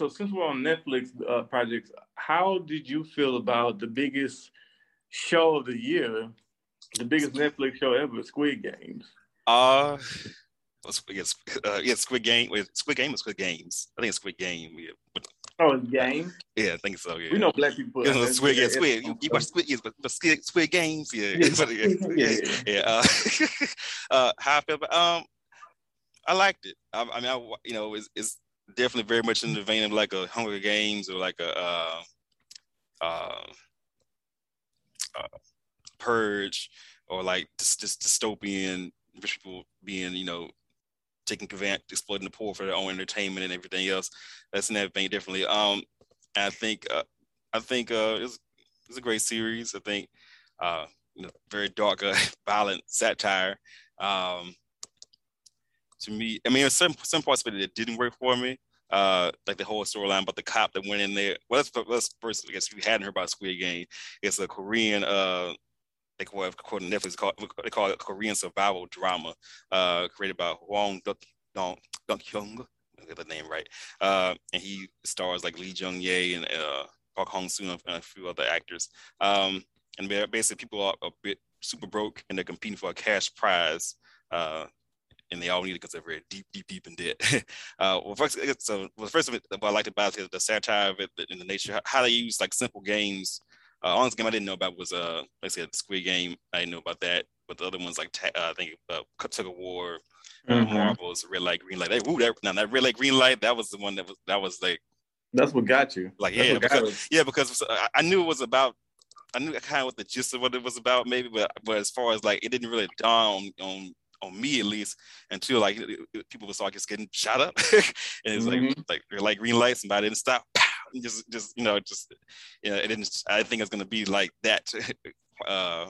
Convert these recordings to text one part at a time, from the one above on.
so since we're on Netflix uh, projects, how did you feel about the biggest show of the year, the biggest Netflix show ever, Squid Games? Uh, yes, uh, yeah, Squid Game. Wait, Squid Game or Squid Games? I think it's Squid Game. Yeah, oh, game. Yeah, I think so. Yeah, we know black people. Yeah, Squid, yeah, Squid. You, you watch Squid, yeah, but, but Squid, Squid Games. Yeah, yeah, yeah. yeah, yeah. Uh, uh, how I feel about um, I liked it. I, I mean, I you know, it's, it's definitely very much in the vein of like a Hunger Games or like a uh, uh, uh, Purge or like just, dystopian rich people being, you know, taking advantage, exploiting the poor for their own entertainment and everything else. That's in that vein differently. Um, I think uh, I think uh, it's it's a great series. I think uh, you know, very dark, uh, violent satire. Um, to me, I mean, some some parts of it that didn't work for me. Uh, like the whole storyline about the cop that went in there. Well, let's, first, I guess, if you hadn't heard about Squid Game, it's a Korean uh, call it, according to Netflix, they call it Korean survival drama, uh, created by Hwang Dong Duk Hyung, get the name right, uh, and he stars like Lee Jung-jae and uh, Park Hong Soon and a few other actors. Um, and basically, people are a bit super broke and they're competing for a cash prize. Uh, and they all need it because they're very deep, deep, deep in debt. uh, well, first, so well, first of it, what I liked about it, the satire of it, in the nature, how they use like simple games uh, honest game I didn't know about was uh, like I said, Squid Game. I didn't know about that, but the other ones like uh, I think uh, Tug of War, uh, mm-hmm. Marbles, Red Light, Green Light. They, ooh, that, now that Red Light, Green Light, that was the one that was that was like. That's what got you. Like yeah, because, yeah, because I knew it was about. I knew kind of what the gist of what it was about, maybe, but but as far as like it didn't really dawn on on me at least until like people would start just getting shot up, and it's mm-hmm. like like like green light, somebody didn't stop, just just you know just you know it didn't I think it's gonna be like that uh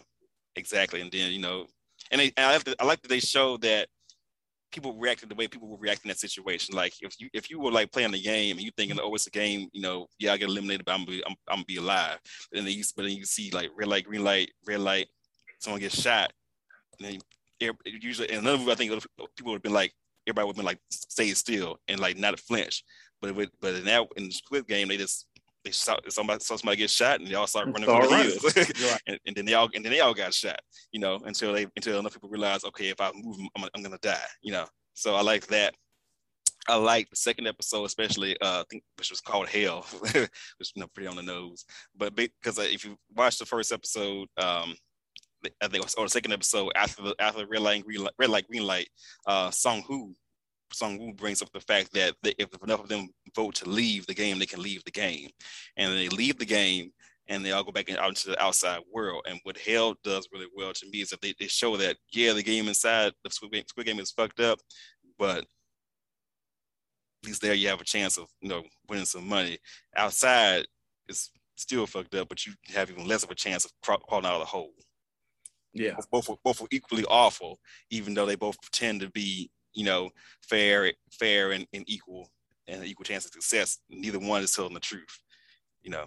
exactly and then you know and, they, and I, like to, I like that they show that people reacted the way people were reacting that situation. Like if you if you were like playing the game and you thinking, oh, it's a game, you know, yeah, I get eliminated, but I'm I'm, I'm gonna be alive. But then they but then you see like red light, green light, red light, someone gets shot, and then usually and another movie, I think people would have been like everybody would have been like stay still and like not flinch. But with, but in that in the Squid Game, they just they saw somebody saw somebody get shot and they all start running for the hills, right. and, and, then they all and then they all got shot, you know, until they until enough people realize, okay, if I move, I'm, I'm gonna die, you know. So I like that. I like the second episode, especially uh, I think which was called Hell, which is you know, pretty on the nose. But because uh, if you watch the first episode, um, I think or the second episode after the after the red light green light, red light green light, uh, Song Hu Song Woo brings up the fact that if enough of them vote to leave the game, they can leave the game, and they leave the game and they all go back out into the outside world. And what Hell does really well to me is that they, they show that yeah, the game inside the Squid Game, Squid Game is fucked up, but at least there you have a chance of you know winning some money. Outside, is still fucked up, but you have even less of a chance of crawling out of the hole. Yeah, both both, both are equally awful, even though they both pretend to be you know, fair, fair and, and equal and equal chance of success. Neither one is telling the truth, you know.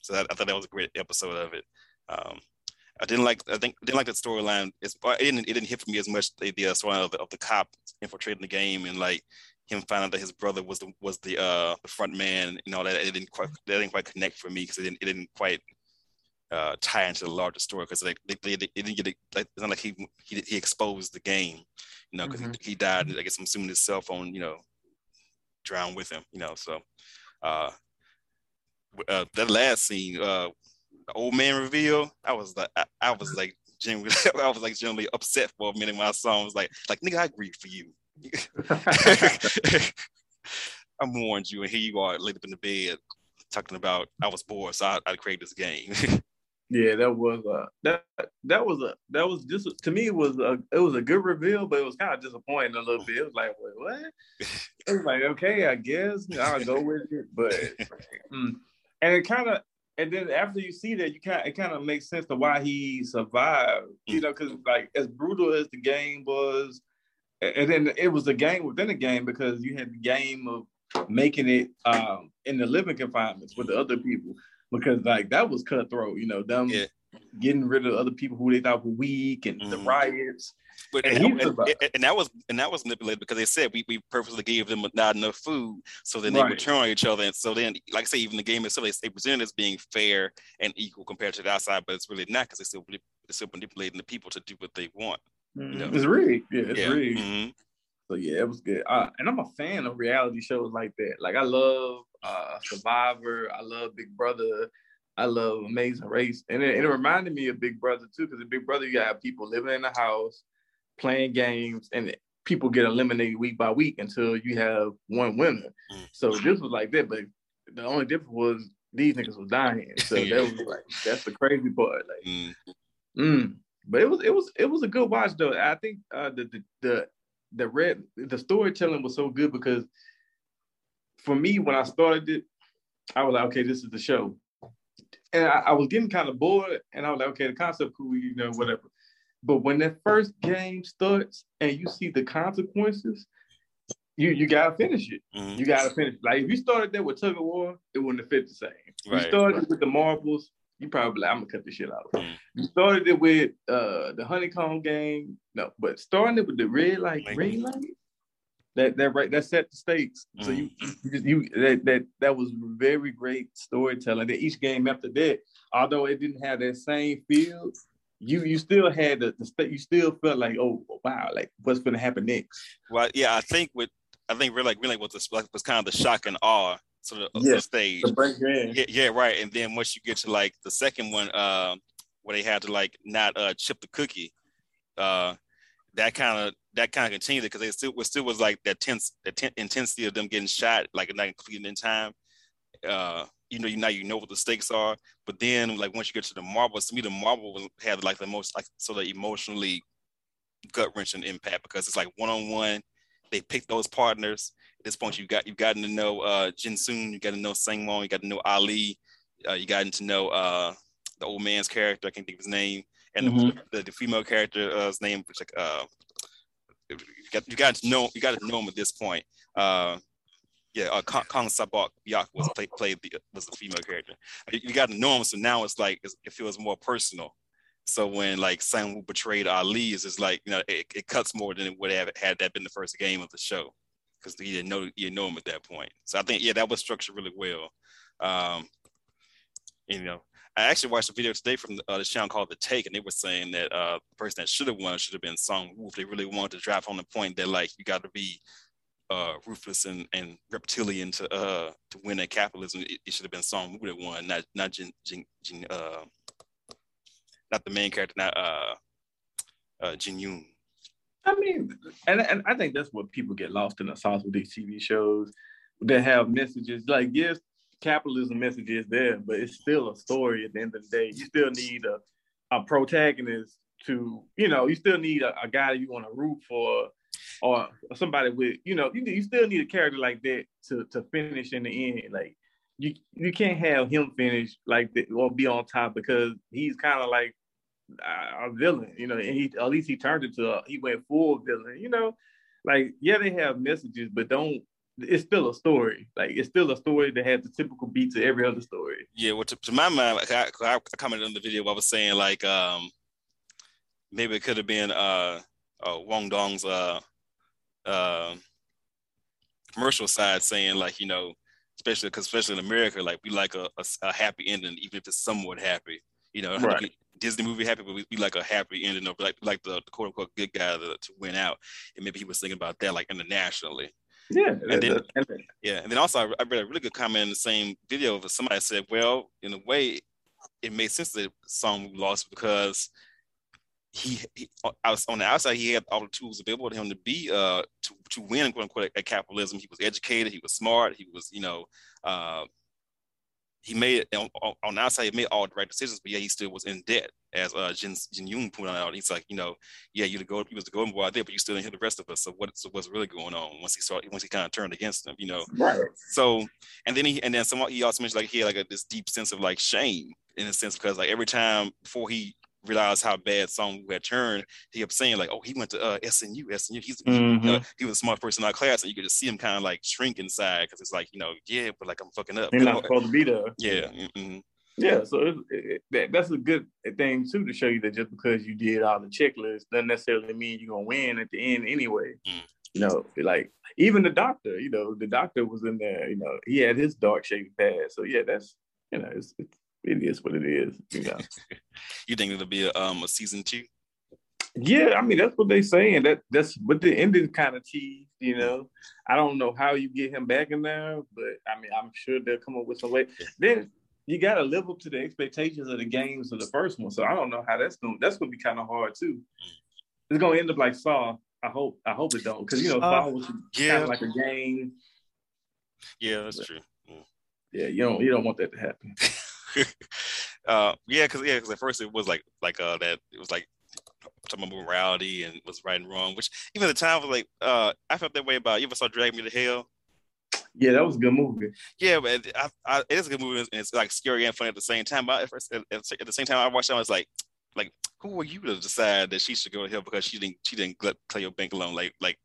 So that, I thought that was a great episode of it. Um, I didn't like. I think didn't like the storyline. It didn't. It didn't hit for me as much. The, the uh, storyline of the, of the cop infiltrating the game and like him finding out that his brother was the was the uh the front man. You know that it didn't quite that didn't quite connect for me because it didn't it didn't quite uh, tie into the larger story because they, they, they, they, didn't get it. Like, it's not like he, he he exposed the game, you know, because mm-hmm. he, he died. I guess I'm assuming his cell phone, you know, drowned with him, you know. So uh, uh that last scene, uh, old man reveal, I was like, I, I was like, genuinely, I was like generally upset for a minute when I saw him. I was like, like nigga, I agree for you. I warned you, and here you are, laid up in the bed, talking about I was bored, so I, I created this game. Yeah, that was a that that was a that was just to me it was a it was a good reveal, but it was kind of disappointing a little bit. It was like, wait, what? It was like, okay, I guess I'll go with it, but mm. and it kind of and then after you see that, you kind it kind of makes sense to why he survived. You know, because like as brutal as the game was, and then it was a game within a game because you had the game of making it um, in the living confinements with the other people because like that was cutthroat, you know, them yeah. getting rid of other people who they thought were weak and mm-hmm. the riots. But and, and, and, and, that was and that was manipulated because they said we, we purposely gave them not enough food, so then they right. would turn on each other. And so then, like I say, even the game itself, they, they present as being fair and equal compared to the outside, but it's really not because they still they're still manipulating the people to do what they want. Mm-hmm. You know? It's rigged, yeah, it's yeah. rigged. Mm-hmm. So yeah, it was good. Uh, and I'm a fan of reality shows like that. Like I love uh, Survivor. I love Big Brother. I love Amazing Race, and it, and it reminded me of Big Brother too, because in Big Brother you have people living in the house, playing games, and people get eliminated week by week until you have one winner. Mm. So this was like that, but the only difference was these niggas was dying. So that was like that's the crazy part. Like, mm. Mm. but it was it was it was a good watch though. I think uh, the, the the the red the storytelling was so good because for me when I started it, I was like, okay, this is the show and I, I was getting kind of bored, and I was like, okay, the concept cool, you know, whatever. But when that first game starts and you see the consequences, you you gotta finish it. Mm-hmm. You gotta finish. It. Like if you started there with tug of war, it wouldn't have fit the same. Right, you started right. with the marbles, you probably I'm gonna cut this shit out. Mm-hmm. You started it with uh the honeycomb game, no, but starting it with the red light, green light, that that right that set the stakes. Mm. So you you, you that, that that was very great storytelling. That each game after that, although it didn't have that same feel, you you still had the, the state. You still felt like oh wow, like what's to happen next? Well, yeah, I think with I think really like really was the, was kind of the shock and awe sort of yes, the stage. The yeah, yeah, right. And then once you get to like the second one, uh, where they had to like not uh, chip the cookie, uh, that kind of that kind of continued because it still was still was like that tense the ten, intensity of them getting shot like not completing in time. Uh, you know, you now you know what the stakes are, but then like once you get to the marbles, to me the marble had like the most like sort of emotionally gut wrenching impact because it's like one on one. They picked those partners. At this point, you got you've gotten to know uh, Jin Soon, you got to know Sang-won, you got to know Ali, uh, you gotten to know uh, the old man's character. I can't think of his name, and mm-hmm. the, the, female character's uh, name, which like uh, you got you got to know you got to know him at this point. Uh, yeah, uh, Kang, Kang Sabok Yak was play, played the was the female character. You, you got to know him, so now it's like it's, it feels more personal. So when like Sang betrayed Ali, is it's like you know it, it cuts more than it would have had that been the first game of the show because he didn't know you know him at that point. So I think yeah, that was structured really well. Um, you know, I actually watched a video today from uh, the channel called The Take, and they were saying that uh, the person that should have won should have been Song Woo. If they really wanted to drive on the point that like you got to be uh, ruthless and, and reptilian to uh, to win at capitalism. It, it should have been Song Woo that won, not not Jin, Jin, Jin uh, not the main character, not uh, uh, Jin Yoon. I mean, and, and I think that's what people get lost in the sauce with these TV shows that have messages. Like, yes, capitalism message is there, but it's still a story at the end of the day. You still need a, a protagonist to, you know, you still need a, a guy you want to root for or somebody with, you know, you, you still need a character like that to, to finish in the end. Like you you can't have him finish like that or be on top because he's kind of like a villain, you know, and he at least he turned it to a, he went full villain, you know. Like, yeah, they have messages, but don't it's still a story. Like it's still a story that has the typical beats of every other story. Yeah, well, to, to my mind, like I, I, commented on the video. I was saying like um maybe it could have been uh, uh Hwang Dong's uh uh commercial side saying like you know especially because especially in America like we like a, a, a, happy ending even if it's somewhat happy. You know, right. Disney movie happy, but we, we, like a happy ending of like like the, the quote unquote good guy to, to win out. And maybe he was thinking about that like internationally. Yeah. And then, yeah. And then also, I read a really good comment in the same video of somebody said, well, in a way, it made sense that Song lost because he, he I was on the outside, he had all the tools available to him to be uh to, to win quote unquote at capitalism. He was educated, he was smart, he was, you know, uh he made on, on the outside, he made all the right decisions, but yeah, he still was in debt. As uh, Jin, Jin Yoon pointed out, he's like, you know, yeah, you the go, he was the golden boy out there, but you still didn't hear the rest of us. So what, so what's really going on once he started, once he kind of turned against them, you know? Right. So, and then he, and then some, he also mentioned like he had like a, this deep sense of like shame in a sense because like every time before he realized how bad Song had turned, he kept saying like, "Oh, he went to uh, SNU, SNU. He's mm-hmm. uh, he was a smart person in our class," and you could just see him kind of like shrink inside because it's like, you know, yeah, but like I'm fucking up. You're not supposed to be there. Yeah. Mm-hmm. Yeah, so it, it, that, that's a good thing too to show you that just because you did all the checklists doesn't necessarily mean you're gonna win at the end anyway. Mm. You know, like even the doctor, you know, the doctor was in there. You know, he had his dark shady past. So yeah, that's you know, it's, it's it is what it is. You know, you think it'll be a, um a season two? Yeah, I mean that's what they saying. That that's but the ending kind of teased. You know, I don't know how you get him back in there, but I mean I'm sure they'll come up with some way. Then you got to live up to the expectations of the games of the first one. So I don't know how that's going. That's going to be kind of hard too. It's going to end up like Saw. I hope. I hope it don't, because you know uh, Saw was yeah. kind of like a game. Yeah, that's but, true. Yeah, you don't. You don't want that to happen. uh, yeah, because yeah, because at first it was like like uh that it was like talking about morality and what's right and wrong, which even at the time was like uh I felt that way about you ever saw Drag Me to Hell? Yeah, that was a good movie. Yeah, but I, I, it is a good movie, and it's like scary and funny at the same time. But at, first, at, at the same time, I watched it, I was like, like, who are you to decide that she should go to hell because she didn't she didn't let your Bank alone? Like, like,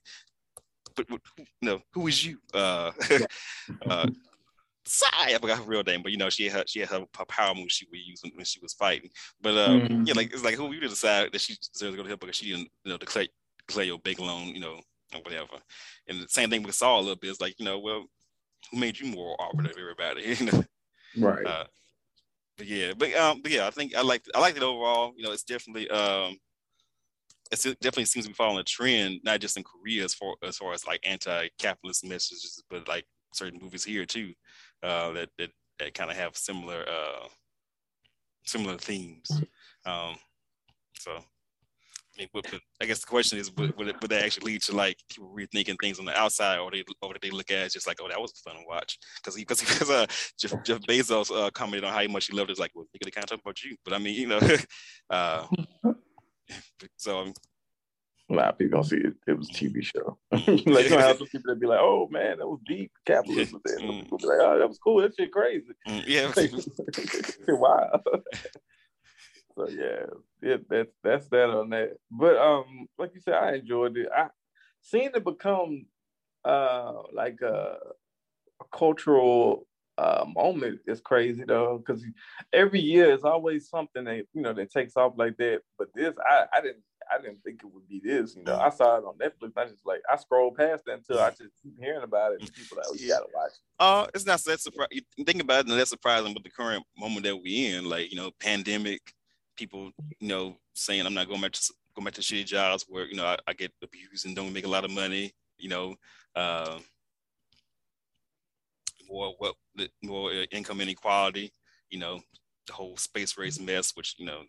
but, but you know, who is you? Uh, uh, Sai, I forgot her real name, but you know, she had she had her, her power move she would use when, when she was fighting. But um, mm-hmm. yeah, like it's like who you decide that she deserves to go to hell because she didn't, you know, declare Cleo big loan, you know, or whatever. And the same thing with Saw a little bit. It's like, you know, well, who made you more arbiter of everybody? you know? Right. Uh, but yeah, but um, but yeah, I think I like I like it overall. You know, it's definitely um, it's, it definitely seems to be following a trend, not just in Korea as far as far as like anti-capitalist messages, but like certain movies here too, uh, that that, that kind of have similar uh, similar themes. Um, so I mean, but, but I guess the question is, would, would, it, would that actually lead to like people rethinking things on the outside, or they or they look at it just like, oh, that was fun to watch? Because he because he because uh, Jeff, Jeff Bezos uh, commented on how much he loved it. It's like, well, they of talk about you, but I mean, you know, uh, so. Um, a lot of people gonna see it. It was a TV show. like you have some people that be like, "Oh man, that was deep capitalism." Then mm. people be like, "Oh, that was cool. That shit crazy." Mm, yeah. wow. so yeah, yeah, that's that's that on that. But um, like you said, I enjoyed it. I seen it become uh like a, a cultural uh, moment is crazy though, because every year it's always something that you know that takes off like that. But this, I, I didn't, I didn't think it would be this. You know, I saw it on Netflix. I just like I scrolled past that until I just keep hearing about it. And people like, oh, you gotta watch. Oh, uh, it's not that surprising. Think about it, and that's surprising with the current moment that we're in, like you know, pandemic people, you know, saying I'm not going back to going back to shitty jobs where you know I, I, get abused and don't make a lot of money. You know, uh, more what more income inequality. You know, the whole space race mess, which you know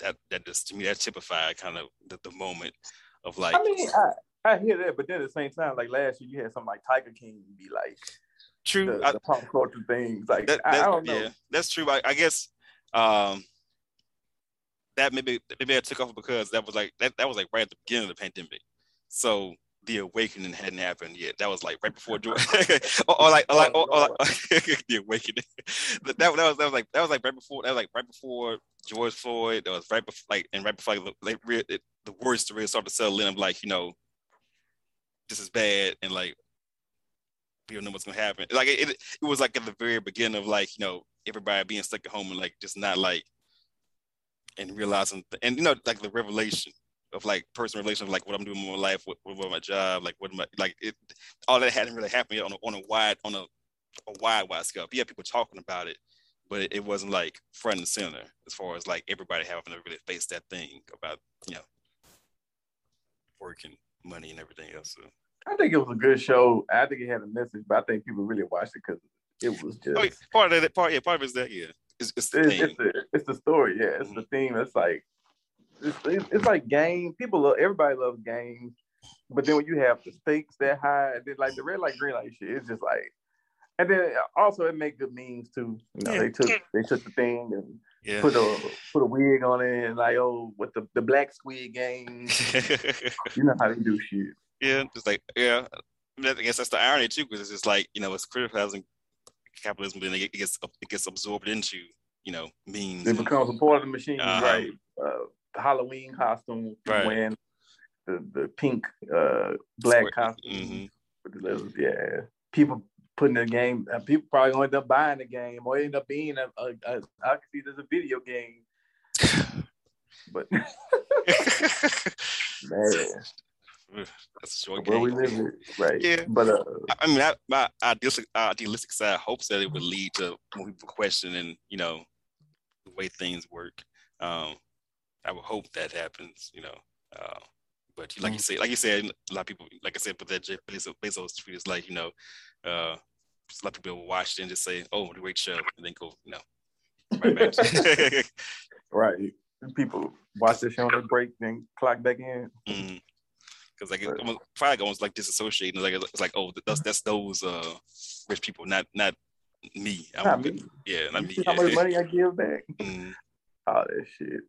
that that just to me that typified kind of the, the moment of like. I mean, I, I hear that, but then at the same time, like last year, you had something like Tiger King be like. True, the, the pop culture things like that, that, I, don't know. Yeah, that's true. I, I guess um, that maybe maybe I took off because that was like that, that was like right at the beginning of the pandemic. So the awakening hadn't happened yet. That was like right before George, or, or, like, or like, or, or like oh, the awakening. that, that was that was like that was like right before that was like right before George Floyd. That was right before like and right before like, like it, the worst really started to settle in. Of like you know, this is bad, and like we don't know what's gonna happen. Like it, it, it was like at the very beginning of like you know everybody being stuck at home and like just not like and realizing and you know like the revelation of like personal relation of like what I'm doing in my life, what, what, what my job, like what my like it all that hadn't really happened yet on a, on a wide on a, a wide wide scale. Yeah, people talking about it, but it, it, wasn't like front and center as far as like everybody having to really face that thing about you know working money and everything else. So. I think it was a good show. I think it had a message, but I think people really watched it because it was just oh, yeah, part of that. Part yeah, part of it is that yeah. It's, it's the it's, it's, the, it's the story, yeah. It's mm-hmm. the theme. It's like it's, it's like game. People love everybody loves games, but then when you have the stakes that high, then like the red light, green light shit, it's just like. And then also it make good memes too. You know, yeah. they took they took the thing and yeah. put a put a wig on it and like oh with the, the black squid game. you know how they do shit. Yeah, it's like yeah. I guess that's the irony too, because it's just like you know, it's criticizing capitalism, then it gets it gets absorbed into you know memes. It becomes a part of the machine, uh-huh. right? Uh, Halloween costume, right. wearing the the pink uh, black costume mm-hmm. with the letters. Yeah, people putting the game. And people probably gonna end up buying the game or end up being a. a, a I can see there's a video game. But man, That's a short where we game. live, right? Yeah. But uh, I mean, I, my idealistic, idealistic side hopes that it would lead to more people questioning, you know, the way things work. Um, I would hope that happens, you know. Uh, but like you say, like you said, a lot of people, like I said, but that Jeff Bezos, Bezos tweet is like, you know, uh, a lot of people will watch it and just say, "Oh, what a great show," and then go, you know, right back. Right, people watch this show on their break, then clock back in. mm. Cause like it almost, probably almost like disassociating. Like it's like, oh, that's that's those uh rich people, not not me. I'm Not good. me. Yeah, not You me. see how much money I give back? Mm. All that shit.